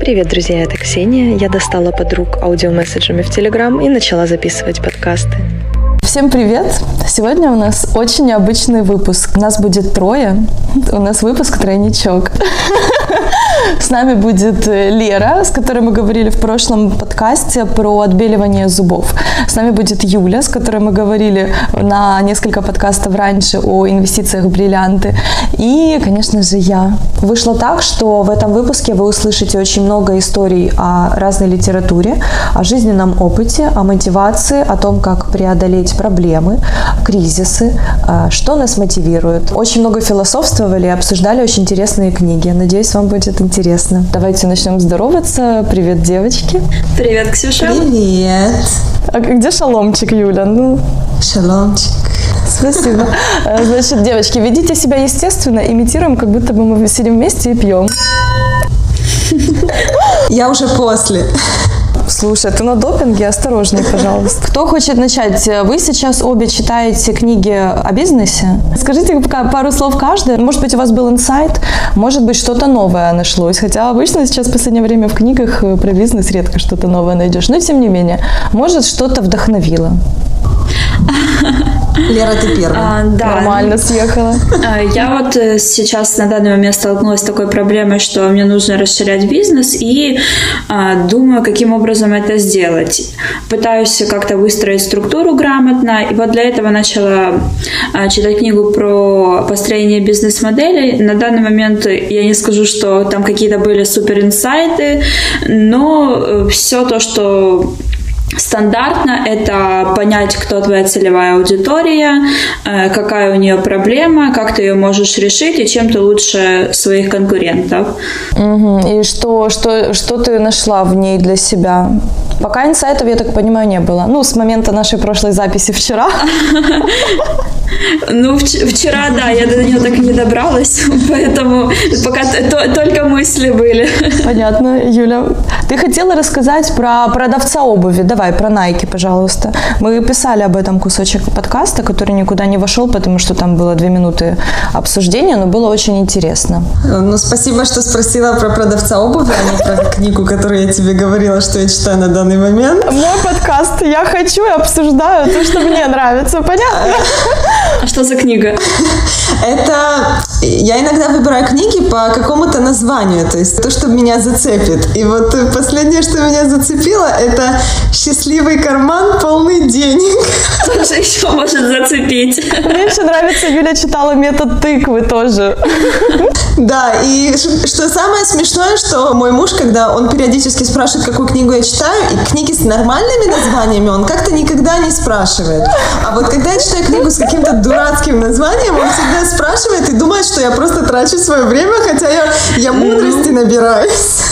Привет, друзья, это Ксения. Я достала подруг аудиомесседжами в Телеграм и начала записывать подкасты. Всем привет! Сегодня у нас очень необычный выпуск. Нас будет трое. У нас выпуск тройничок. С нами будет э, Лера, с которой мы говорили в прошлом подкасте про отбеливание зубов. С нами будет Юля, с которой мы говорили на несколько подкастов раньше о инвестициях в бриллианты. И, конечно же, я. Вышло так, что в этом выпуске вы услышите очень много историй о разной литературе, о жизненном опыте, о мотивации, о том, как преодолеть проблемы, кризисы, а, что нас мотивирует. Очень много философствовали, обсуждали очень интересные книги. Надеюсь, вам будет интересно. Давайте начнем здороваться. Привет, девочки. Привет, Ксюша. Привет. А где шаломчик, Юля? Ну, Шаломчик. Спасибо. А, Значит, девочки, ведите себя естественно, имитируем, как будто бы мы сидим вместе и пьем. Я уже после. Слушай, ты на допинге, осторожней, пожалуйста. Кто хочет начать? Вы сейчас обе читаете книги о бизнесе. Скажите пока пару слов каждая. Может быть, у вас был инсайт, может быть, что-то новое нашлось. Хотя обычно сейчас в последнее время в книгах э, про бизнес редко что-то новое найдешь. Но тем не менее, может, что-то вдохновило. Лера, ты первая. А, да. Нормально съехала. А, Я вот э, сейчас на данный момент столкнулась с такой проблемой, что мне нужно расширять бизнес и а, думаю, каким образом это сделать. Пытаюсь как-то выстроить структуру грамотно, и вот для этого начала а, читать книгу про построение бизнес-моделей. На данный момент я не скажу, что там какие-то были супер инсайты, но все то, что Стандартно это понять, кто твоя целевая аудитория, э, какая у нее проблема, как ты ее можешь решить и чем ты лучше своих конкурентов. Мгм. И что, что, что ты нашла в ней для себя? Пока инсайтов, я так понимаю, не было. Ну, с момента нашей прошлой записи вчера. Ну, вч- вчера, да, я до нее так и не добралась, поэтому пока только мысли были. Понятно, Юля. Ты хотела рассказать про продавца обуви. Давай, про Nike, пожалуйста. Мы писали об этом кусочек подкаста, который никуда не вошел, потому что там было две минуты обсуждения, но было очень интересно. Ну, спасибо, что спросила про продавца обуви, а не про книгу, которую я тебе говорила, что я читаю на данный момент. Мой подкаст. Я хочу и обсуждаю то, что мне нравится. Понятно? А что за книга? Это я иногда выбираю книги по какому-то названию, то есть то, что меня зацепит. И вот последнее, что меня зацепило, это «Счастливый карман, полный денег». Что еще может зацепить? Мне еще нравится, Юля читала метод тыквы тоже. Да, и что самое смешное, что мой муж, когда он периодически спрашивает, какую книгу я читаю, и книги с нормальными названиями он как-то никогда не спрашивает. А вот когда я читаю книгу с каким-то дурацким названием, он всегда спрашивает и думает, что я просто трачу свое время, хотя я, я мудрости набираюсь.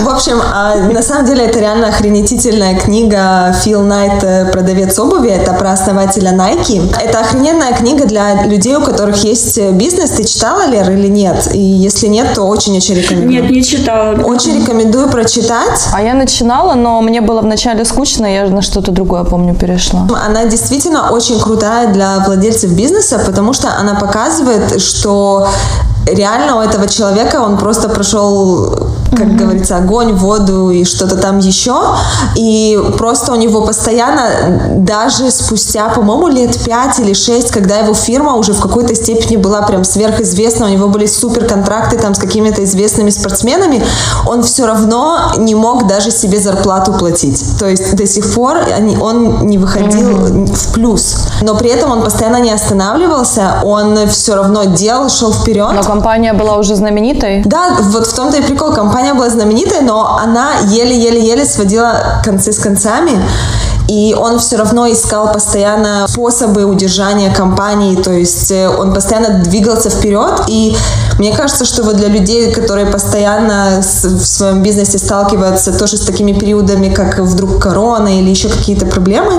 В общем, а на самом деле это реально охренетительная книга Фил Найт э, «Продавец обуви». Это про основателя Nike. Это охрененная книга для людей, у которых есть э, бизнес. Ты читала, Лер, или нет? И если нет, то очень-очень рекомендую. Нет, не читала. Очень рекомендую прочитать. А я начинала, но мне было вначале скучно, я на что-то другое, помню, перешла. Она действительно очень крутая для владельцев бизнеса, потому что она показывает, что реально у этого человека он просто прошел, как говорится, огонь, воду и что-то там еще. И просто у него постоянно, даже спустя, по-моему, лет 5 или 6, когда его фирма уже в какой-то степени была прям сверхизвестна, у него были супер контракты там с какими-то известными спортсменами, он все равно не мог даже себе зарплату платить. То есть до сих пор они- он не выходил в плюс. Но при этом он постоянно не останавливался, он все равно делал, шел вперед. Но компания была уже знаменитой. Да, вот в том-то и прикол. Компания была знаменитая, но она еле-еле-еле сводила концы с концами. И он все равно искал постоянно способы удержания компании, то есть э, он постоянно двигался вперед. И мне кажется, что вот для людей, которые постоянно в своем бизнесе сталкиваются тоже с такими периодами, как вдруг корона или еще какие-то проблемы,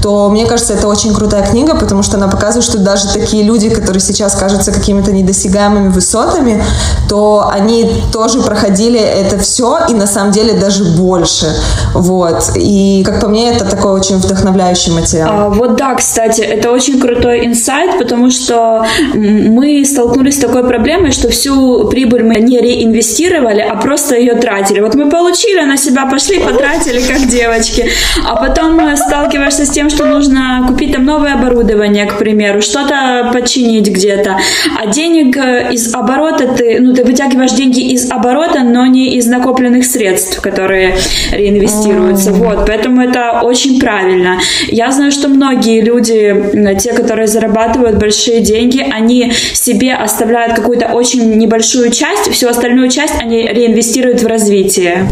то мне кажется, это очень крутая книга, потому что она показывает, что даже такие люди, которые сейчас кажутся какими-то недосягаемыми высотами, то они тоже проходили это все и на самом деле даже больше. Вот. И как по мне, это такой очень вдохновляющий материал. А, вот да, кстати, это очень крутой инсайт, потому что мы столкнулись с такой проблемой, что всю прибыль мы не реинвестировали, а просто ее тратили. Вот мы получили на себя, пошли, потратили, как девочки. А потом сталкиваешься с тем, что нужно купить там новое оборудование, к примеру, что-то починить где-то. А денег э, из оборота ты, ну, ты вытягиваешь деньги из оборота, но не из накопленных средств, которые реинвестируются. Вот, поэтому это очень правильно. Я знаю, что многие люди, те, которые зарабатывают большие деньги, они себе оставляют какую-то очень небольшую часть, всю остальную часть они реинвестируют в развитие.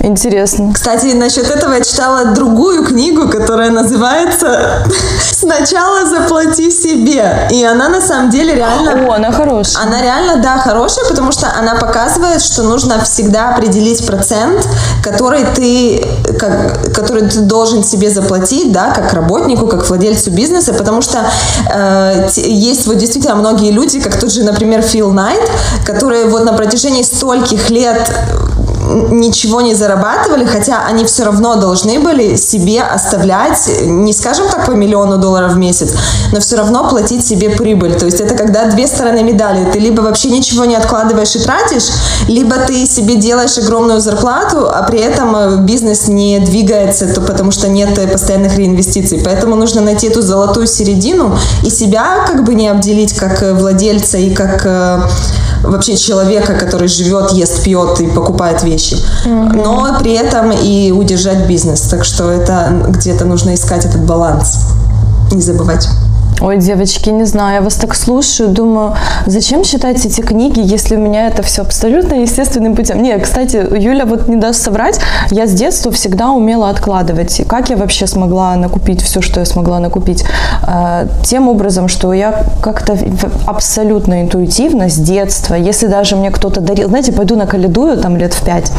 Интересно. Кстати, насчет этого я читала другую книгу, которая называется «Сначала заплати себе». И она на самом деле реально... О, она хорошая. Она реально, да, хорошая, потому что она показывает, что нужно всегда определить процент, который ты, как, который ты должен себе заплатить, да, как работнику, как владельцу бизнеса, потому что э, есть вот действительно многие люди, как тот же, например, Фил Найт, которые вот на протяжении стольких лет ничего не зарабатывали, хотя они все равно должны были себе оставлять, не скажем так, по миллиону долларов в месяц, но все равно платить себе прибыль. То есть это когда две стороны медали. Ты либо вообще ничего не откладываешь и тратишь, либо ты себе делаешь огромную зарплату, а при этом э, бизнес не двигается, то потому что нет э, постоянных реинвестиций. Поэтому нужно найти эту золотую середину и себя как бы не обделить как э, владельца и как вообще человека, который живет, ест, пьет и покупает вещи, mm-hmm. но при этом и удержать бизнес. Так что это где-то нужно искать этот баланс, не забывать. Ой, девочки, не знаю, я вас так слушаю, думаю, зачем читать эти книги, если у меня это все абсолютно естественным путем. Не, кстати, Юля вот не даст соврать, я с детства всегда умела откладывать. И как я вообще смогла накупить все, что я смогла накупить? Э, тем образом, что я как-то абсолютно интуитивно с детства, если даже мне кто-то дарил, знаете, пойду на каледую там лет в пять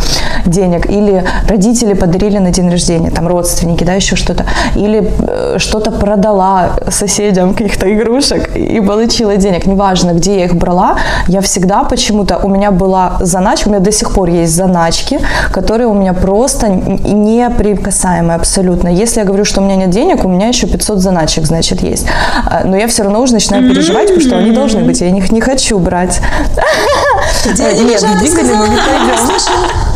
денег, или родители подарили на день рождения, там родственники, да, еще что-то, или э, что-то продала соседям, каких-то игрушек и получила денег. Неважно, где я их брала, я всегда почему-то, у меня была заначка, у меня до сих пор есть заначки, которые у меня просто неприкасаемые абсолютно. Если я говорю, что у меня нет денег, у меня еще 500 заначек, значит, есть. А, но я все равно уже начинаю переживать, потому что они должны быть, я их не хочу брать. Нет, двигатель мы не пойдем.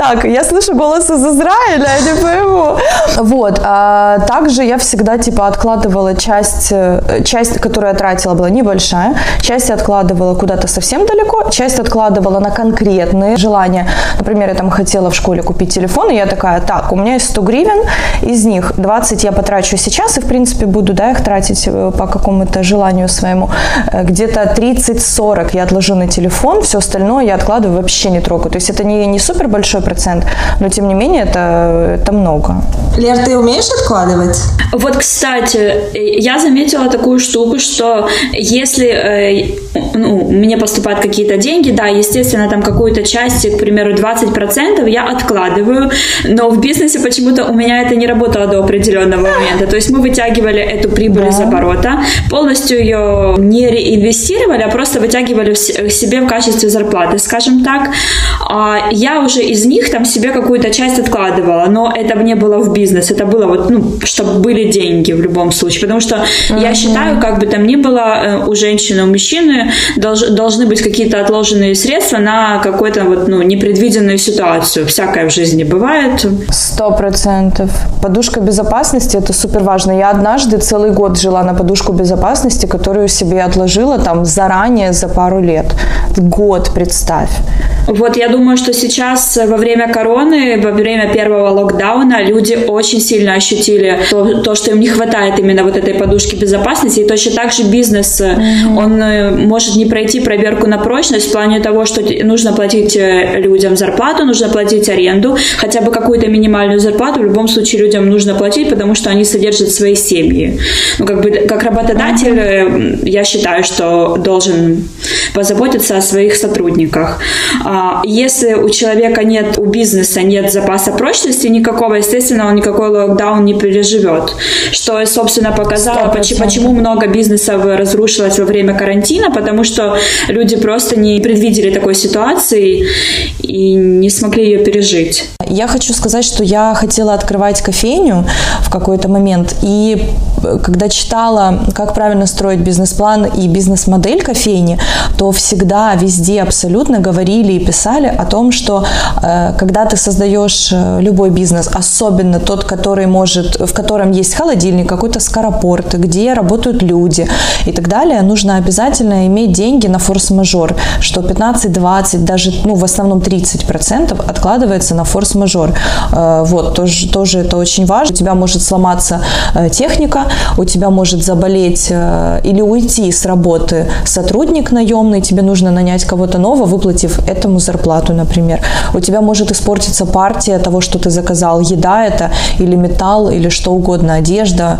Так, я слышу голос из Израиля, я не пойму. Вот. А также я всегда, типа, откладывала часть, э, часть, которую я тратила, была небольшая. Часть откладывала куда-то совсем далеко, часть откладывала на конкретные желания. Например, я там хотела в школе купить телефон, и я такая, так, у меня есть 100 гривен, из них 20 я потрачу сейчас, и, в принципе, буду, да, их тратить э, по какому-то желанию своему. Э, где-то 30-40 я отложу на телефон, все остальное я откладываю, вообще не трогаю. То есть это не, не супер большой процент, но тем не менее это, это много. Лер, ты умеешь откладывать? Вот, кстати, я заметила такую штуку, что если э, ну, мне поступают какие-то деньги, да, естественно, там какую-то часть, к примеру, 20% я откладываю, но в бизнесе почему-то у меня это не работало до определенного момента. То есть мы вытягивали эту прибыль да. из оборота, полностью ее не реинвестировали, а просто вытягивали в себе в качестве зарплаты, скажем так. А я уже из них них там себе какую-то часть откладывала, но это не было в бизнес, это было вот, ну, чтобы были деньги в любом случае, потому что uh-huh. я считаю, как бы там ни было, э, у женщины, у мужчины долж, должны быть какие-то отложенные средства на какую-то вот, ну, непредвиденную ситуацию. Всякое в жизни бывает. Сто процентов. Подушка безопасности – это супер важно. Я однажды целый год жила на подушку безопасности, которую себе отложила там заранее за пару лет. Год, представь. Вот я думаю, что сейчас во время короны, во время первого локдауна люди очень сильно ощутили то, то что им не хватает именно вот этой подушки безопасности. И точно так же бизнес, mm-hmm. он э, может не пройти проверку на прочность в плане того, что нужно платить э, людям зарплату, нужно платить аренду, хотя бы какую-то минимальную зарплату в любом случае людям нужно платить, потому что они содержат свои семьи. Ну, как бы, как работодатель, mm-hmm. я считаю, что должен позаботиться о своих сотрудниках. А если у человека нет, у бизнеса нет запаса прочности никакого, естественно, он никакой локдаун не переживет. Что, собственно, показало, почему, почему много бизнесов разрушилось во время карантина, потому что люди просто не предвидели такой ситуации и не смогли ее пережить. Я хочу сказать, что я хотела открывать кофейню в какой-то момент, и когда читала, как правильно строить бизнес-план и бизнес-модель кофейни, то всегда везде абсолютно говорили и писали о том, что э, когда ты создаешь э, любой бизнес, особенно тот, который может, в котором есть холодильник, какой-то скоропорт, где работают люди и так далее, нужно обязательно иметь деньги на форс-мажор, что 15-20, даже ну, в основном 30% откладывается на форс-мажор. Э, вот, тоже, тоже это очень важно. У тебя может сломаться техника, у тебя может заболеть э, или уйти с работы сотрудник наемный, тебе нужно нанять кого-то нового, выплатив этому зарплату, например. У тебя может испортиться партия того, что ты заказал, еда это, или металл, или что угодно, одежда.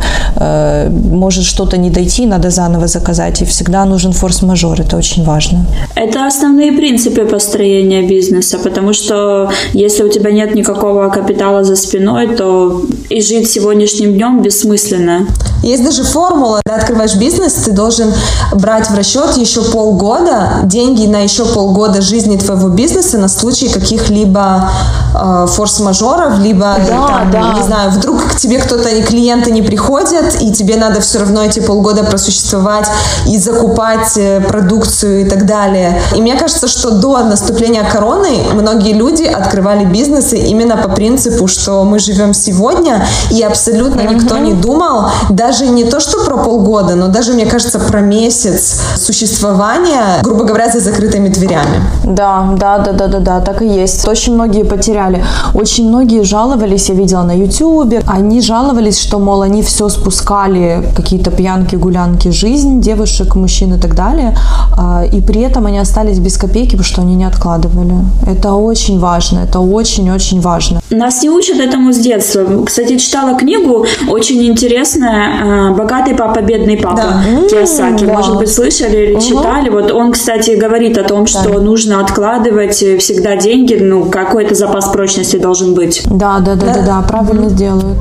Может что-то не дойти, надо заново заказать. И всегда нужен форс-мажор, это очень важно. Это основные принципы построения бизнеса, потому что если у тебя нет никакого капитала за спиной, то и жить сегодняшним днем бессмысленно. Есть даже формула, когда открываешь бизнес, ты должен брать в расчет еще полгода, деньги на еще полгода жизни твоего бизнеса на случай каких-либо э, форс-мажоров, либо, да, там, да. не знаю, вдруг к тебе кто-то, клиенты не приходят, и тебе надо все равно эти полгода просуществовать и закупать э, продукцию и так далее. И мне кажется, что до наступления короны многие люди открывали бизнесы именно по принципу, что мы живем сегодня, и абсолютно mm-hmm. никто не думал, даже не то, что про полгода, но даже, мне кажется, про месяц существования, грубо говоря, за закрытыми дверями. Да, да, да, да, да, да, так и есть. Очень многие потеряли. Очень многие жаловались, я видела на ютубе, они жаловались, что, мол, они все спускали, какие-то пьянки, гулянки, жизнь девушек, мужчин и так далее, а, и при этом они остались без копейки, потому что они не откладывали. Это очень важно, это очень-очень очень важно. Нас не учат этому с детства. Кстати, читала книгу очень интересная «Богатый папа, бедный папа» да. Киосаки. Да. Может быть, слышали или угу. читали. Вот он, кстати, говорит о том, что да. нужно откладывать всегда деньги, ну, какой-то запас прочности должен быть. Да, да, да, да, да, да правильно угу. делают.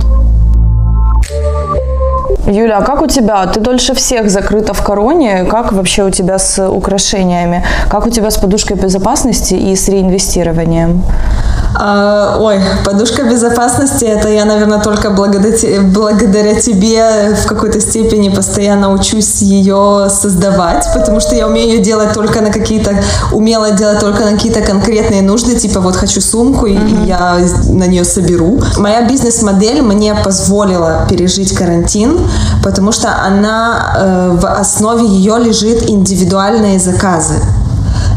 Юля, а как у тебя? Ты дольше всех закрыта в короне. Как вообще у тебя с украшениями? Как у тебя с подушкой безопасности и с реинвестированием? А, ой, подушка безопасности, это я, наверное, только благодаря, благодаря тебе в какой-то степени постоянно учусь ее создавать, потому что я умею ее делать только на какие-то, умела делать только на какие-то конкретные нужды, типа вот хочу сумку, и, mm-hmm. и я на нее соберу. Моя бизнес-модель мне позволила пережить карантин, потому что она э, в основе ее лежит индивидуальные заказы.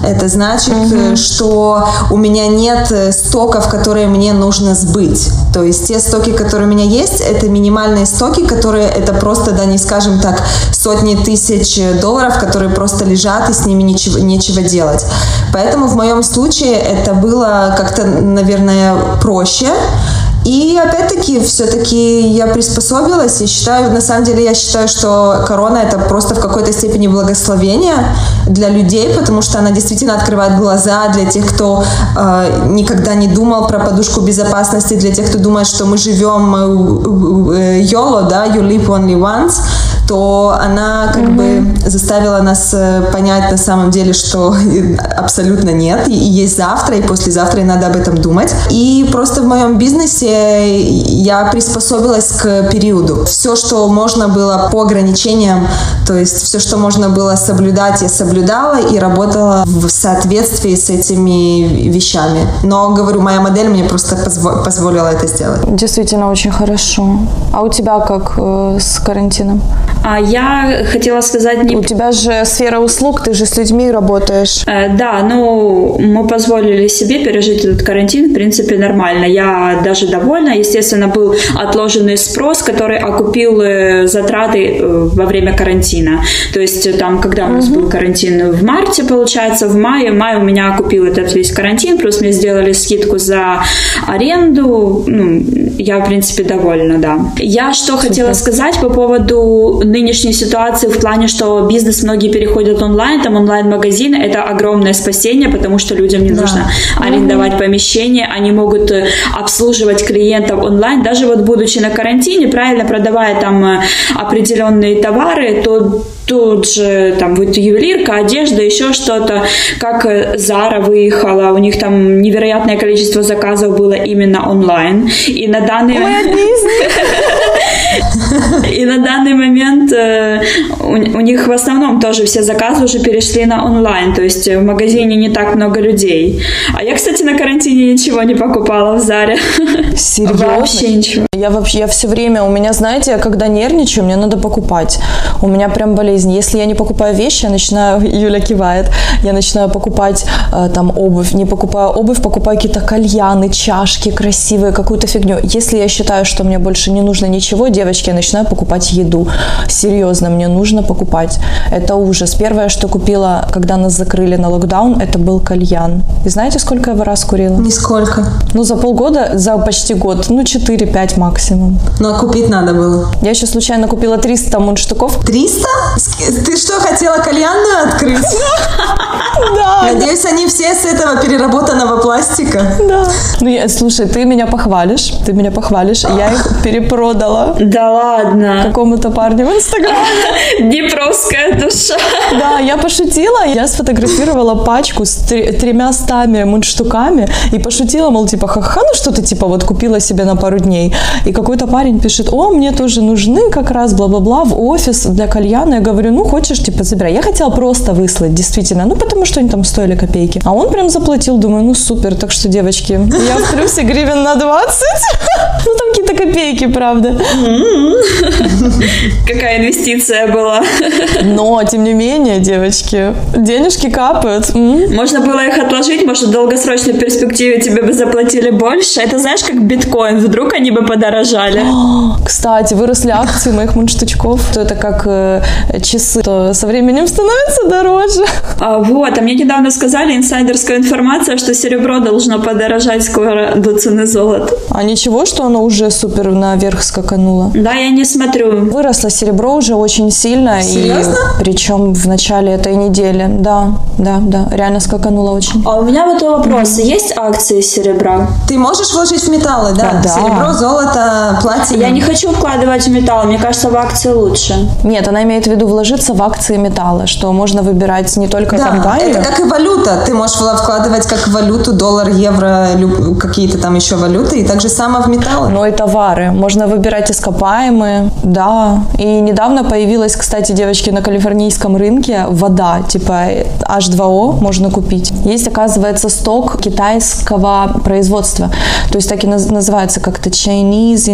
Это значит, угу. что у меня нет э, стоков, которые мне нужно сбыть. То есть те стоки, которые у меня есть, это минимальные стоки, которые это просто, да, не скажем так, сотни тысяч долларов, которые просто лежат и с ними ничего, нечего делать. Поэтому в моем случае это было как-то, наверное, проще. И опять-таки, все-таки я приспособилась и считаю, на самом деле, я считаю, что корона это просто в какой-то степени благословение для людей, потому что она действительно открывает глаза для тех, кто э, никогда не думал про подушку безопасности, для тех, кто думает, что мы живем э, YOLO, да, you live only once, то она как mm-hmm. бы заставила нас э, понять на самом деле, что абсолютно нет, и, и есть завтра, и послезавтра, и надо об этом думать. И просто в моем бизнесе я приспособилась к периоду. Все, что можно было по ограничениям, то есть все, что можно было соблюдать, я соблюдала и работала в соответствии с этими вещами. Но, говорю, моя модель мне просто позво- позволила это сделать. Действительно очень хорошо. А у тебя как э, с карантином? А я хотела сказать... Не... У тебя же сфера услуг, ты же с людьми работаешь. Э, да, ну, мы позволили себе пережить этот карантин, в принципе, нормально. Я даже довольна. Естественно, был отложенный спрос, который окупил э, затраты э, во время карантина. То есть там, когда у нас угу. был карантин в марте, получается, в мае, в мае у меня окупил этот весь карантин, плюс мне сделали скидку за аренду. Ну, я, в принципе, довольна, да. Я что Супер. хотела сказать по поводу нынешней ситуации в плане, что бизнес многие переходят онлайн, там онлайн-магазины, это огромное спасение, потому что людям не да. нужно арендовать помещение, они могут э, обслуживать клиентов онлайн, даже вот будучи на карантине, правильно продавая там э, определенные товары, то тут же там будет ювелирка, одежда, еще что-то, как Зара выехала, у них там невероятное количество заказов было именно онлайн, и на данный момент... И на данный момент э, у них в основном тоже все заказы уже перешли на онлайн, то есть в магазине не так много людей. А я, кстати, на карантине ничего не покупала в Заре. Серьезно? Вообще ничего. Я вообще, я все время, у меня, знаете, я когда нервничаю, мне надо покупать. У меня прям болезнь. Если я не покупаю вещи, я начинаю, Юля кивает, я начинаю покупать э, там обувь. Не покупаю обувь, покупаю какие-то кальяны, чашки красивые, какую-то фигню. Если я считаю, что мне больше не нужно ничего, девочки, я начинаю покупать еду. Серьезно, мне нужно покупать. Это ужас. Первое, что купила, когда нас закрыли на локдаун, это был кальян. И знаете, сколько я его раз курила? Нисколько. Ну, за полгода, за почти год, ну, 4-5 максимум. Ну, а купить надо было. Я еще случайно купила 300 мундштуков. 300? Ты что, хотела кальянную открыть? Да. Надеюсь, они все с этого переработанного пластика. Да. Ну, я, слушай, ты меня похвалишь, ты меня похвалишь. Я их перепродала. Да ладно. Какому-то парню в Инстаграме. Днепровская душа. Да, я пошутила. Я сфотографировала пачку с тремя стами мундштуками и пошутила, мол, типа, ха-ха, ну что ты, типа, вот купила себе на пару дней. И какой-то парень пишет, о, мне тоже нужны как раз бла-бла-бла в офис для кальяна. Я говорю, ну, хочешь, типа, забирай. Я хотела просто выслать, действительно, ну, потому что они там стоили копейки. А он прям заплатил, думаю, ну, супер. Так что, девочки, я в плюсе гривен на 20. Ну, там какие-то копейки, правда. Какая инвестиция была. Но, тем не менее, девочки, денежки капают. Можно было их отложить, может, в долгосрочной перспективе тебе бы заплатили больше. Это знаешь, как биткоин, вдруг они бы подорожали. Кстати, выросли акции моих мундштучков. Это как э, часы, то со временем становится дороже. А, вот, а мне недавно сказали инсайдерская информация, что серебро должно подорожать скоро до цены золота. А ничего, что оно уже супер наверх скакануло? Да, я не смотрю. Выросло серебро уже очень сильно. Серьезно? И, причем в начале этой недели. Да, да, да, реально скакануло очень. А у меня вот вопрос. Mm-hmm. Есть акции серебра? Ты можешь вложить в металлы, да? да. Серебро, золото, платина. Я не хочу вкладывать в металл. Мне кажется, в акции лучше. Нет, она имеет в виду вложиться в акции металла, что можно выбирать не только да, компанию. это как и валюта. Ты можешь вкладывать как валюту, доллар, евро, какие-то там еще валюты, и также само в металлы. Но и товары. Можно выбирать ископаемые, да. И недавно появилась, кстати, девочки, на калифорнийском рынке вода, типа H2O можно купить. Есть, оказывается, сток китайского производства. То есть так и называется как-то Chinese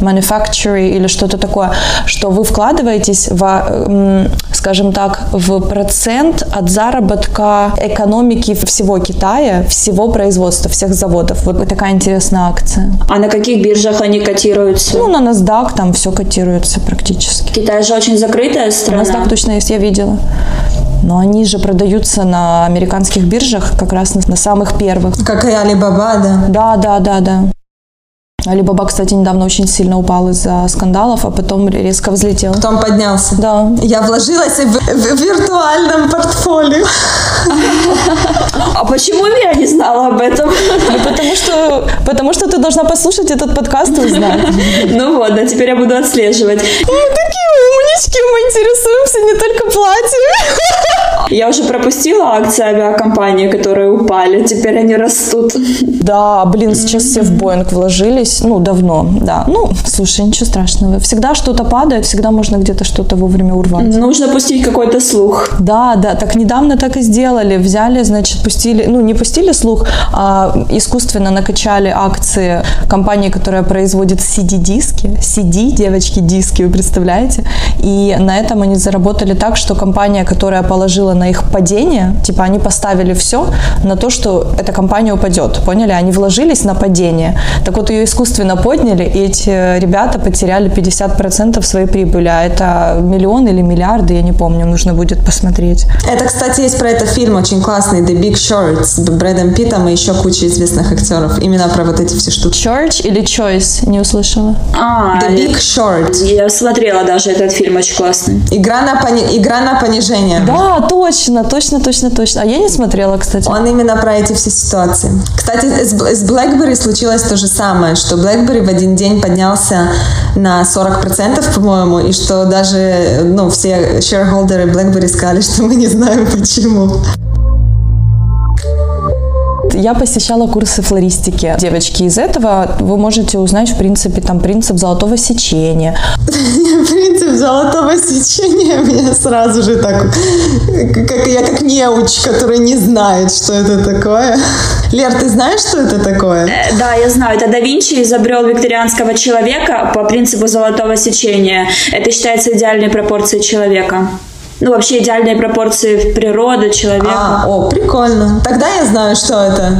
manufacturing или что-то такое, что вы вкладываетесь в, скажем так, в процент от заработка экономики всего Китая, всего производства, всех заводов. Вот такая интересная акция. А на каких биржах они котируются? Ну, на NASDAQ там все котируется практически. Китай же очень закрытая страна. NASDAQ точно есть, я видела. Но они же продаются на американских биржах как раз на, на самых первых. Как и Alibaba, да? Да, да, да, да. Алибаба, кстати, недавно очень сильно упал из-за скандалов, а потом резко взлетел. Потом поднялся. Да. Я вложилась в, в, в виртуальном портфолио. А почему я не знала об этом? Ну, потому что, потому что ты должна послушать этот подкаст и узнать. Ну вот, да, теперь я буду отслеживать. Мы такие умнички, мы интересуемся не только платьями. Я уже пропустила акции авиакомпании, которые упали, теперь они растут. Да, блин, сейчас все в Боинг вложились, ну, давно, да. Ну, слушай, ничего страшного. Всегда что-то падает, всегда можно где-то что-то вовремя урвать. Нужно пустить какой-то слух. Да, да, так недавно так и сделали. Взяли, значит, пустили, ну, не пустили слух, а искусственно накачали акции компании, которая производит CD-диски. CD, девочки, диски, вы представляете? И на этом они заработали так, что компания, которая положила на их падение. Типа они поставили все на то, что эта компания упадет. Поняли? Они вложились на падение. Так вот, ее искусственно подняли, и эти ребята потеряли 50% своей прибыли. А это миллион или миллиарды, я не помню, нужно будет посмотреть. Это, кстати, есть про это фильм очень классный The Big Short с Брэдом Питтом и еще куча известных актеров. Именно про вот эти все штуки. Church или Choice? Не услышала. А, The Big Short. я смотрела даже этот фильм, очень классный. Игра на, пони- игра на понижение. Да, точно, точно, точно, точно. А я не смотрела, кстати. Он именно про эти все ситуации. Кстати, с, BlackBerry случилось то же самое, что BlackBerry в один день поднялся на 40%, по-моему, и что даже ну, все shareholderы BlackBerry сказали, что мы не знаем почему. Я посещала курсы флористики. Девочки, из этого вы можете узнать, в принципе, там принцип золотого сечения. Принцип золотого сечения меня сразу же так, как я как неуч, который не знает, что это такое. Лер, ты знаешь, что это такое? Э, Да, я знаю. Это да Винчи изобрел викторианского человека по принципу золотого сечения. Это считается идеальной пропорцией человека. Ну, вообще идеальные пропорции природы, человека. А, о, прикольно. Тогда я знаю, что это.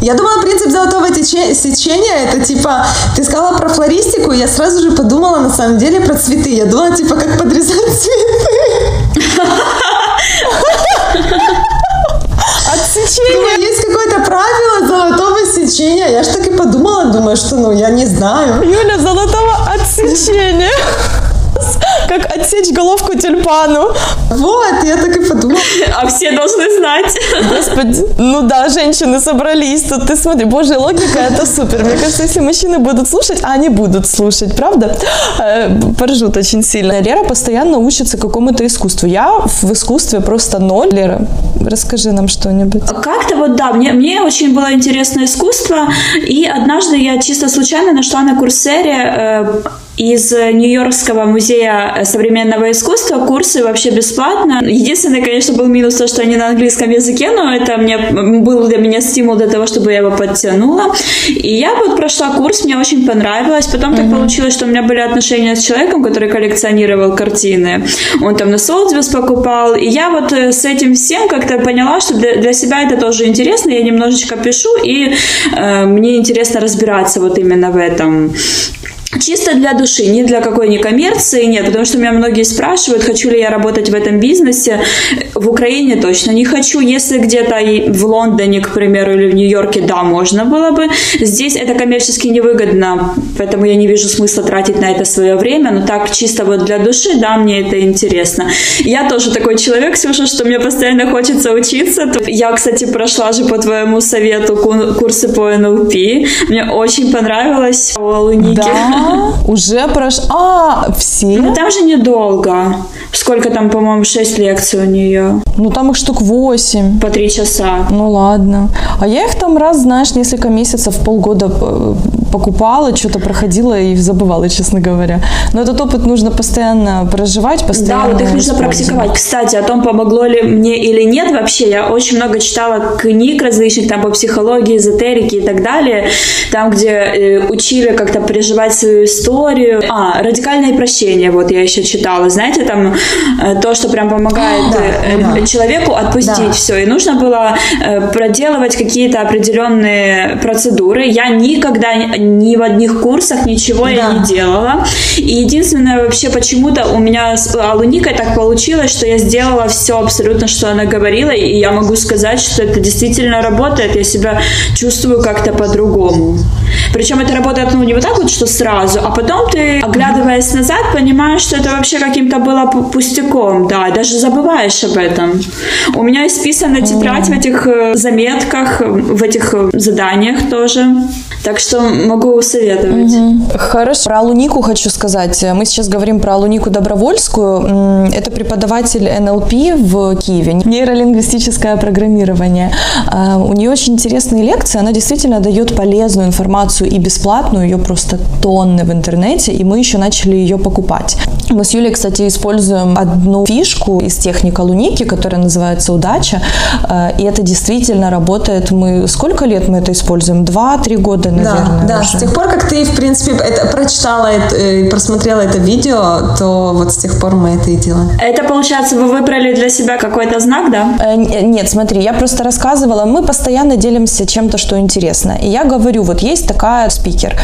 Я думала, принцип золотого тече- сечения это типа, ты сказала про флористику, я сразу же подумала на самом деле про цветы. Я думала, типа, как подрезать цветы. Отсечение! Думаю, есть какое-то правило золотого сечения. Я ж так и подумала, думаю, что ну я не знаю. Юля, золотого отсечения. Отсечь головку тюльпану. Вот, я так и подумала. А все должны знать. Господи. Ну да, женщины собрались. Тут ты смотри, божья логика, это супер. Мне кажется, если мужчины будут слушать, а они будут слушать, правда? Э, Поржут очень сильно. Лера постоянно учится какому-то искусству. Я в искусстве просто ноль. Лера, расскажи нам что-нибудь. Как-то вот, да, мне, мне очень было интересно искусство, и однажды я чисто случайно нашла на Курсере э, из Нью-Йоркского музея современного искусства курсы вообще бесплатно. Единственный, конечно, был минус то, что они на английском языке, но это мне был для меня стимул для того, чтобы я его подтянула. И я вот прошла курс, мне очень понравилось. Потом так получилось, что у меня были отношения с человеком, который коллекционировал картины. Он там на Солдзвес покупал. И я вот э, с этим всем как-то поняла, что для, для себя это тоже интересно. Я немножечко пишу, и э, мне интересно разбираться вот именно в этом. Чисто для души, не для какой ни коммерции, нет, потому что меня многие спрашивают, хочу ли я работать в этом бизнесе. В Украине точно не хочу. Если где-то в Лондоне, к примеру, или в Нью-Йорке, да, можно было бы. Здесь это коммерчески невыгодно, поэтому я не вижу смысла тратить на это свое время, но так чисто вот для души, да, мне это интересно. Я тоже такой человек, Ксюша, что мне постоянно хочется учиться. Я, кстати, прошла же по твоему совету ку- курсы по НЛП. Мне очень понравилось у Луники. Да, уже прош... А, все? Ну, там же недолго. Сколько там, по-моему, 6 лекций у нее. Ну, там их штук 8. По 3 часа. Ну ладно. А я их там раз, знаешь, несколько месяцев, полгода э, покупала, что-то проходила и забывала, честно говоря. Но этот опыт нужно постоянно проживать, Да, постоянно вот их нужно практиковать. Кстати, о том, помогло ли мне или нет вообще, я очень много читала книг различных там по психологии, эзотерике и так далее, там, где э, учили как-то переживать свою историю. А, радикальное прощение, вот я еще читала, знаете, там э, то, что прям помогает Да, э, да. человеку отпустить Да. все. И нужно было э, проделывать какие-то определенные процедуры. Я никогда ни- в одних курсах ничего я Да. не делала. И единственное, вообще почему-то у меня с Алуникой так получилось, что я сделала все абсолютно, что она говорила, и я могу сказать, что это действительно работает. Я себя чувствую как-то по-другому. Причем это работает, ну, не вот так вот, что сразу, а потом ты, оглядываясь назад, понимаешь, что это вообще каким-то было пу- пустяком, да, даже забываешь об этом. У меня исписана тетрадь в этих э, заметках, в этих э, заданиях тоже. Так что могу советовать. Хорошо. Про Лунику хочу сказать. Мы сейчас говорим про Лунику Добровольскую. Это преподаватель НЛП в Киеве, нейролингвистическое программирование. А, У нее очень интересные лекции. Она действительно дает полезную информацию и бесплатную. Ее просто тонны в интернете, и мы еще начали ее покупать. Мы с Юлей, кстати, используем одну фишку из техника Луники, которая называется «Удача». А, И это действительно работает. Мы сколько лет мы это используем? Два-три года, наверное. да, Да, с тех пор, как ты, в принципе, это прочитала и просмотрела это видео, то вот с тех пор мы это и делаем. Это, получается, вы выбрали для себя какой-то знак, да? Э, нет, смотри, я просто рассказывала, мы постоянно делимся чем-то, что интересно. И я говорю, вот есть такая спикер.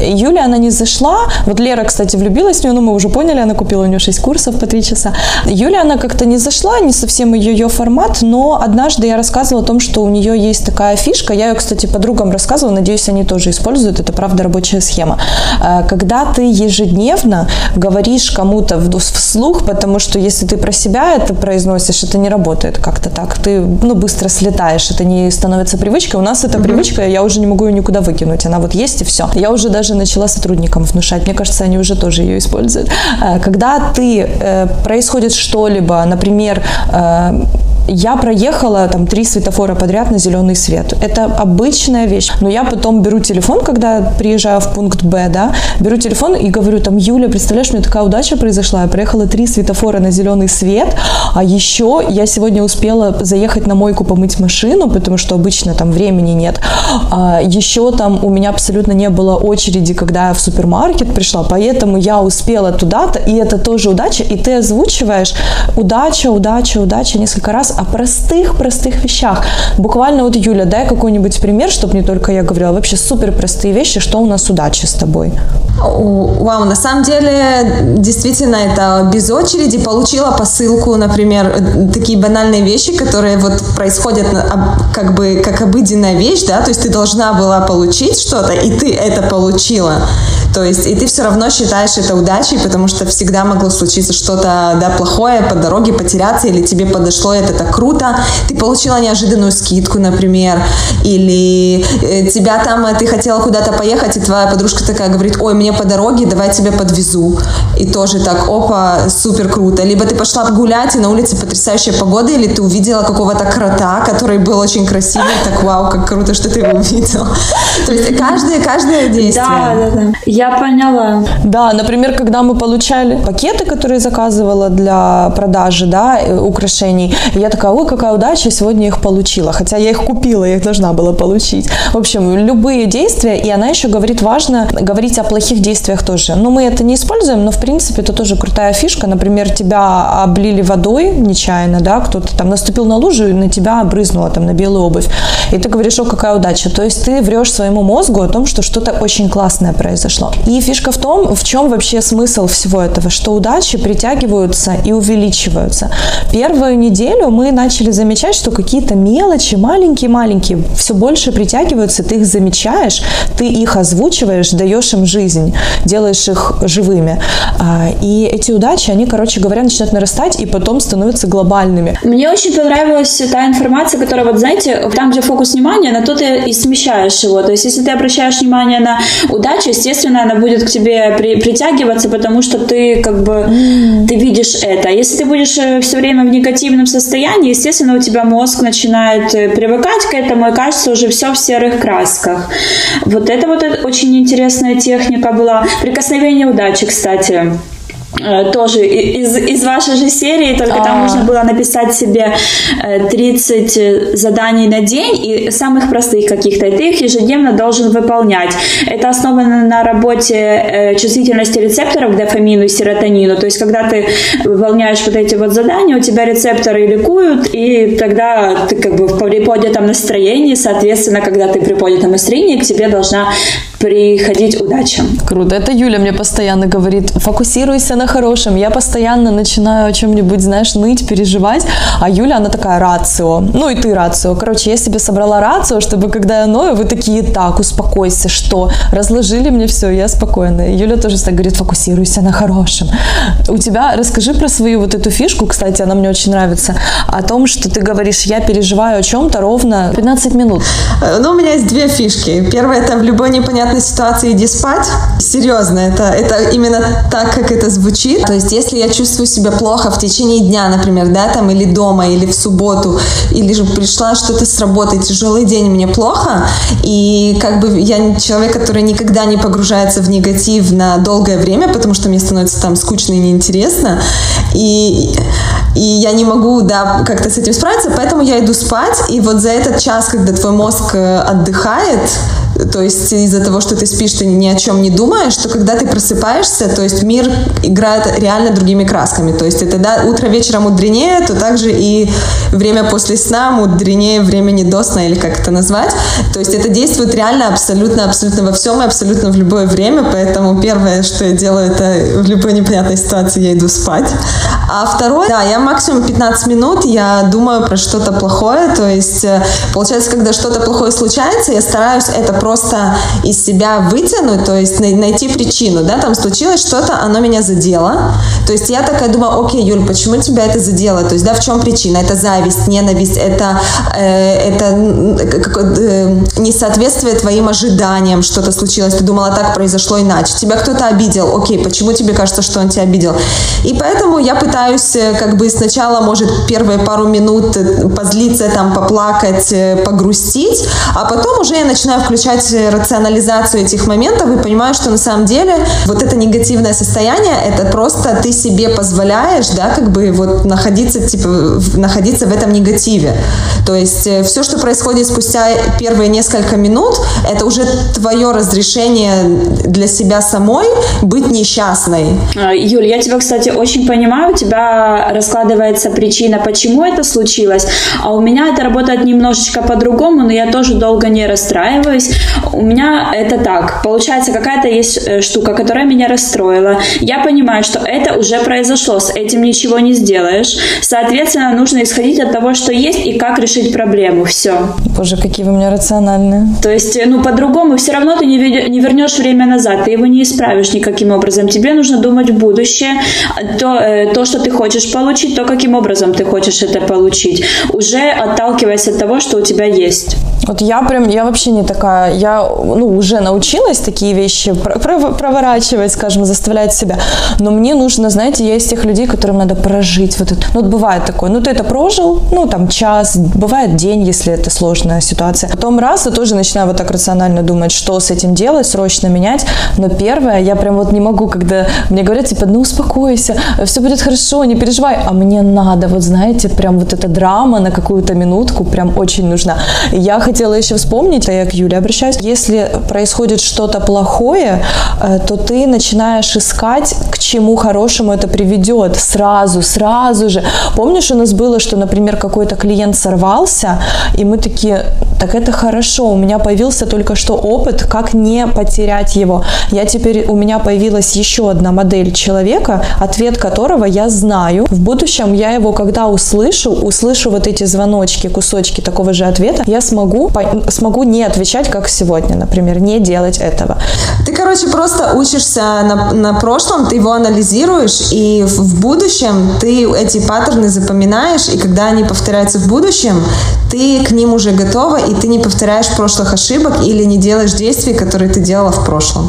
Юля, она не зашла. Вот Лера, кстати, влюбилась в нее, ну мы уже поняли, она купила у нее 6 курсов по 3 часа. Юля, она как-то не зашла, не совсем ее, ее формат, но однажды я рассказывала о том, что у нее есть такая фишка. Я ее, кстати, подругам рассказывала, надеюсь, они тоже используют. Это, правда, рабочая схема. Э, когда ты ежедневно говоришь кому-то вслух, потому что если ты про себя это произносишь, это не работает как-то так. Ты, ну, быстро слетаешь, это не становится привычкой. У нас это mm-hmm. привычка, я уже не могу ее никуда выкинуть. Она вот есть и все. Я уже даже начала сотрудникам внушать. Мне кажется, они уже тоже ее используют. Э, когда ты э, происходит что-либо, например, я проехала там три светофора подряд на зеленый свет. Это обычная вещь. Но я потом беру телефон, когда приезжаю в пункт Б, да, беру телефон и говорю там, Юля, представляешь, мне такая удача произошла. Я проехала три светофора на зеленый свет, а еще я сегодня успела заехать на мойку помыть машину, потому что обычно там времени нет. А еще там у меня абсолютно не было очереди, когда я в супермаркет пришла, поэтому я успела туда-то, и это тоже удача, и ты озвучиваешь удача, удача, удача несколько раз, о простых-простых вещах. Буквально вот, Юля, дай какой-нибудь пример, чтобы не только я говорила, вообще супер простые вещи, что у нас удачи с тобой. Вау, на самом деле, действительно, это без очереди. Получила посылку, например, такие банальные вещи, которые вот происходят как бы как обыденная вещь, да, то есть ты должна была получить что-то, и ты это получила. То есть, и ты все равно считаешь это удачей, потому что всегда могло случиться что-то, да, плохое по дороге, потеряться, или тебе подошло это так круто, ты получила неожиданную скидку, например, или э, тебя там, э, ты хотела куда-то поехать, и твоя подружка такая говорит, ой, мне по дороге, давай тебя подвезу. И тоже так, опа, супер круто. Либо ты пошла гулять, и на улице потрясающая погода, или ты увидела какого-то крота, который был очень красивый, так, вау, как круто, что ты его увидела. То есть каждое, каждое действие. Да, да, да. Я поняла. Да, например, когда мы получали пакеты, которые заказывала для продажи, да, э, украшений, я такая, ой, какая удача, сегодня их получила. Хотя я их купила, я их должна была получить. В общем, любые действия, и она еще говорит, важно говорить о плохих действиях тоже. Но мы это не используем, но в принципе это тоже крутая фишка. Например, тебя облили водой нечаянно, да, кто-то там наступил на лужу и на тебя брызнуло там на белую обувь. И ты говоришь, о, какая удача. То есть ты врешь своему мозгу о том, что что-то очень классное произошло. И фишка в том, в чем вообще смысл всего этого, что удачи притягиваются и увеличиваются. Первую неделю мы начали замечать, что какие-то мелочи, маленькие-маленькие, все больше притягиваются, ты их замечаешь, ты их озвучиваешь, даешь им жизнь, делаешь их живыми. А, и эти удачи, они, короче говоря, начинают нарастать и потом становятся глобальными. Мне очень понравилась та информация, которая, вот знаете, там, где фокус внимания, на то ты и смещаешь его. То есть, если ты обращаешь внимание на удачу, естественно, она будет к тебе при, притягиваться, потому что ты как бы ты видишь это. Если ты будешь э, все время в негативном состоянии, естественно, у тебя мозг начинает э, привыкать к этому, и кажется уже все в серых красках. Вот это вот очень интересная техника была. Прикосновение удачи, кстати. Э, тоже из, из вашей же серии, только А-а-а. там нужно было написать себе 30 э, заданий на день и самых простых каких-то, и ты их ежедневно должен выполнять. Это основано на работе э, чувствительности рецепторов к дофамину и серотонину, то есть когда ты выполняешь вот эти вот задания, у тебя рецепторы ликуют, и тогда ты как бы в приподнятом настроении, соответственно, когда ты при поднятом настроении, к тебе должна приходить удача. Круто. Это Юля мне постоянно говорит, фокусируйся на хорошем. Я постоянно начинаю о чем-нибудь, знаешь, ныть, переживать. А Юля, она такая рацио. Ну и ты рацио. Короче, я себе собрала рацио, чтобы когда я ною, вы такие, так, успокойся, что? Разложили мне все, я спокойная. Юля тоже так говорит, фокусируйся на хорошем. У тебя, расскажи про свою вот эту фишку, кстати, она мне очень нравится, о том, что ты говоришь, я переживаю о чем-то ровно 15 минут. Ну, у меня есть две фишки. Первая, это в любой непонятной непонятной ситуации иди спать. Серьезно, это, это именно так, как это звучит. То есть, если я чувствую себя плохо в течение дня, например, да, там, или дома, или в субботу, или же пришла что-то с работы, тяжелый день, мне плохо, и как бы я человек, который никогда не погружается в негатив на долгое время, потому что мне становится там скучно и неинтересно, и, и я не могу, да, как-то с этим справиться, поэтому я иду спать, и вот за этот час, когда твой мозг э, отдыхает, то есть из-за того, что ты спишь, ты ни о чем не думаешь, то когда ты просыпаешься, то есть мир играет реально другими красками. То есть это да, утро вечера мудренее, то также и время после сна мудренее времени до сна, или как это назвать. То есть это действует реально абсолютно, абсолютно во всем и абсолютно в любое время, поэтому первое, что я делаю, это в любой непонятной ситуации я иду спать. А второе, да, я максимум 15 минут, я думаю про что-то плохое, то есть э, получается, когда что-то плохое случается, я стараюсь это просто из себя вытянуть, то есть найти причину, да, там случилось что-то, оно меня задело, то есть я такая думаю, окей, Юль, почему тебя это задело, то есть, да, в чем причина, это зависть, ненависть, это, э, это э, несоответствие твоим ожиданиям, что-то случилось, ты думала, так произошло иначе, тебя кто-то обидел, окей, почему тебе кажется, что он тебя обидел, и поэтому я пытаюсь э, как бы сначала, может, первые пару минут э, позлиться, там, поплакать, э, погрустить, а потом уже я начинаю включать рационализацию этих моментов и понимаю, что на самом деле вот это негативное состояние, это просто ты себе позволяешь, да, как бы вот находиться, типа, находиться в этом негативе. То есть э, все, что происходит спустя первые несколько минут, это уже твое разрешение для себя самой быть несчастной. А, Юль, я тебя, кстати, очень понимаю. У тебя раскладывается причина, почему это случилось. А у меня это работает немножечко по-другому, но я тоже долго не расстраиваюсь. У меня это так. Получается, какая-то есть э, штука, которая меня расстроила. Я понимаю, что это уже произошло, с этим ничего не сделаешь. Соответственно, нужно исходить от того, что есть и как решить проблему. Все. Боже, какие вы у меня рациональные. То есть, э, ну, по-другому все равно ты не, не вернешь время назад, ты его не исправишь никаким образом. Тебе нужно думать в будущее, то, э, то, что ты хочешь получить, то, каким образом ты хочешь это получить, уже отталкиваясь от того, что у тебя есть. Вот я прям, я вообще не такая, я, ну, уже научилась такие вещи проворачивать, скажем, заставлять себя, но мне нужно, знаете, я из тех людей, которым надо прожить вот это. Ну, вот бывает такое, ну, ты это прожил, ну, там, час, бывает день, если это сложная ситуация. Потом раз, и тоже начинаю вот так рационально думать, что с этим делать, срочно менять, но первое, я прям вот не могу, когда мне говорят, типа, ну, успокойся, все будет хорошо, не переживай, а мне надо, вот знаете, прям вот эта драма на какую-то минутку прям очень нужна. я хотела еще вспомнить, я к Юле обращаюсь, если происходит что-то плохое, э, то ты начинаешь искать, к чему хорошему это приведет сразу, сразу же. Помнишь, у нас было, что, например, какой-то клиент сорвался, и мы такие, так это хорошо, у меня появился только что опыт, как не потерять его. Я теперь, у меня появилась еще одна модель человека, ответ которого я знаю. В будущем я его, когда услышу, услышу вот эти звоночки, кусочки такого же ответа, я смогу, смогу не отвечать, как сегодня, например, не делать этого. Ты, короче, просто учишься на, на прошлом, ты его анализируешь, и в, будущем ты эти паттерны запоминаешь, и когда они повторяются в будущем, ты к ним уже готова, и ты не повторяешь прошлых ошибок или не делаешь действий, которые ты делала в прошлом.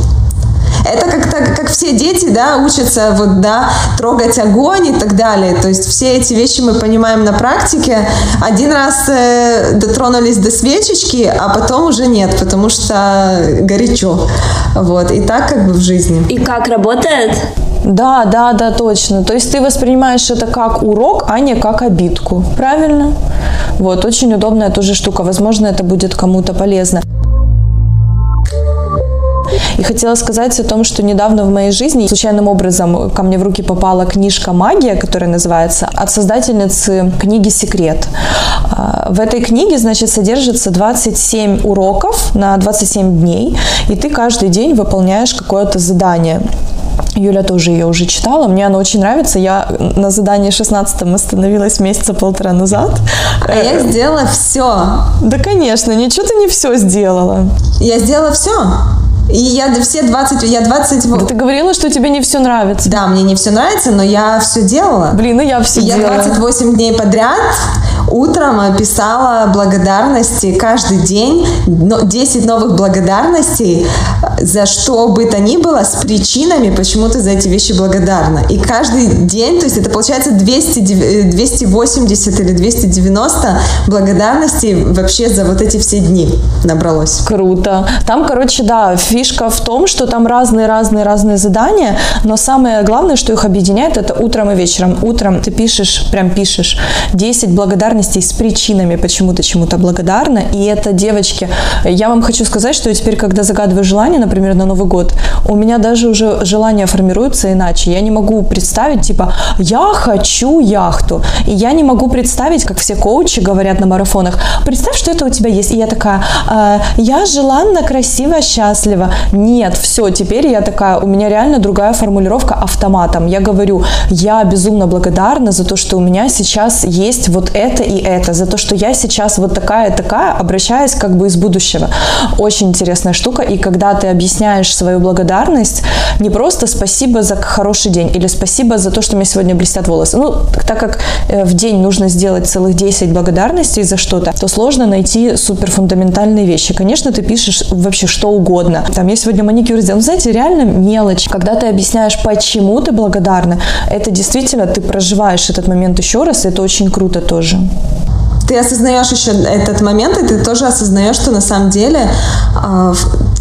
Это как, так, как все дети, да, учатся вот, да, трогать огонь и так далее. То есть все эти вещи мы понимаем на практике. Один раз э, дотронулись до свечечки, а потом уже нет, потому что горячо. Вот. И так как бы в жизни. И как работает? Да, да, да, точно. То есть ты воспринимаешь это как урок, а не как обидку. Правильно? Вот, очень удобная тоже штука. Возможно, это будет кому-то полезно. И хотела сказать о том, что недавно в моей жизни случайным образом ко мне в руки попала книжка «Магия», которая называется, от создательницы книги «Секрет». А, в этой книге, значит, содержится 27 уроков на 27 дней, и ты каждый день выполняешь какое-то задание. Юля тоже ее уже читала, мне она очень нравится. Я на задании 16 остановилась месяца полтора назад. А я сделала все. Да, конечно, ничего ты не все сделала. Я сделала все. И я все 20, я 20... Да ты говорила, что тебе не все нравится. Да, мне не все нравится, но я все делала. Блин, и я все и делала. Я 28 дней подряд утром писала благодарности каждый день, 10 новых благодарностей за что бы то ни было, с причинами, почему ты за эти вещи благодарна. И каждый день, то есть это получается 200, 280 или 290 благодарностей вообще за вот эти все дни набралось. Круто. Там, короче, да, фишка в том, что там разные-разные-разные задания, но самое главное, что их объединяет, это утром и вечером. Утром ты пишешь, прям пишешь 10 благодарностей с причинами, почему ты чему-то благодарна. И это, девочки, я вам хочу сказать, что теперь, когда загадываю желание, например, на Новый год, у меня даже уже желание формируется иначе. Я не могу представить, типа, я хочу яхту. И я не могу представить, как все коучи говорят на марафонах, представь, что это у тебя есть. И я такая, э, я желанно, красиво, счастлива. Нет, все, теперь я такая, у меня реально другая формулировка автоматом. Я говорю, я безумно благодарна за то, что у меня сейчас есть вот это и это, за то, что я сейчас вот такая-такая, обращаясь как бы из будущего. Очень интересная штука. И когда ты объясняешь свою благодарность, не просто спасибо за хороший день или спасибо за то, что у меня сегодня блестят волосы. Ну, так как э, в день нужно сделать целых 10 благодарностей за что-то, то сложно найти суперфундаментальные вещи. Конечно, ты пишешь вообще что угодно. Там, я сегодня маникюр сделал. Ну, знаете, реально мелочь. Когда ты объясняешь, почему ты благодарна, это действительно ты проживаешь этот момент еще раз, и это очень круто тоже ты осознаешь еще этот момент, и ты тоже осознаешь, что на самом деле, э,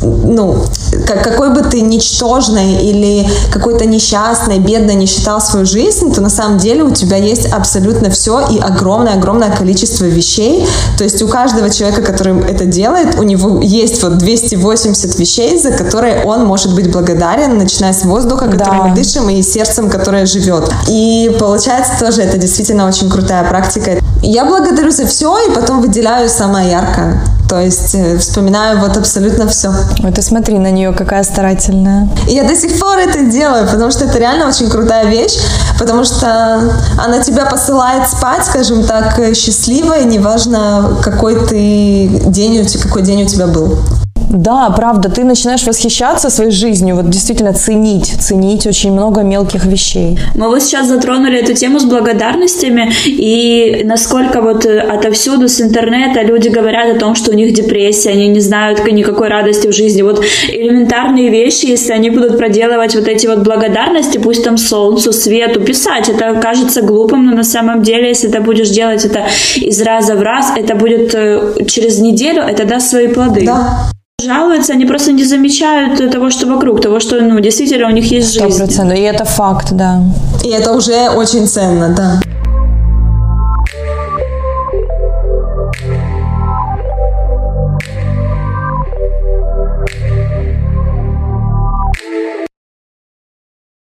ну, как, какой бы ты ничтожной или какой-то несчастной, бедной не считал свою жизнь, то на самом деле у тебя есть абсолютно все и огромное-огромное количество вещей. То есть у каждого человека, который это делает, у него есть вот 280 вещей, за которые он может быть благодарен, начиная с воздуха, который да. мы дышим, и сердцем, которое живет. И получается тоже это действительно очень крутая практика. Я благодарю за все, и потом выделяю самое яркое. То есть э, вспоминаю вот абсолютно все. Вот и смотри на нее, какая старательная. И я до сих пор это делаю, потому что это реально очень крутая вещь, потому что она тебя посылает спать, скажем так, счастливой, неважно, какой ты день, какой день у тебя был. Да, правда, ты начинаешь восхищаться своей жизнью, вот действительно ценить, ценить очень много мелких вещей. Мы вот сейчас затронули эту тему с благодарностями, и насколько вот э, отовсюду с интернета люди говорят о том, что у них депрессия, они не знают никакой радости в жизни. Вот элементарные вещи, если они будут проделывать вот эти вот благодарности, пусть там солнцу, свету, писать, это кажется глупым, но на самом деле, если ты будешь делать это из раза в раз, это будет э, через неделю, это даст свои плоды. Да жалуются, они просто не замечают того, что вокруг, того, что, ну, действительно у них есть жизнь. Сто процентов, и это факт, да. И это уже очень ценно, да.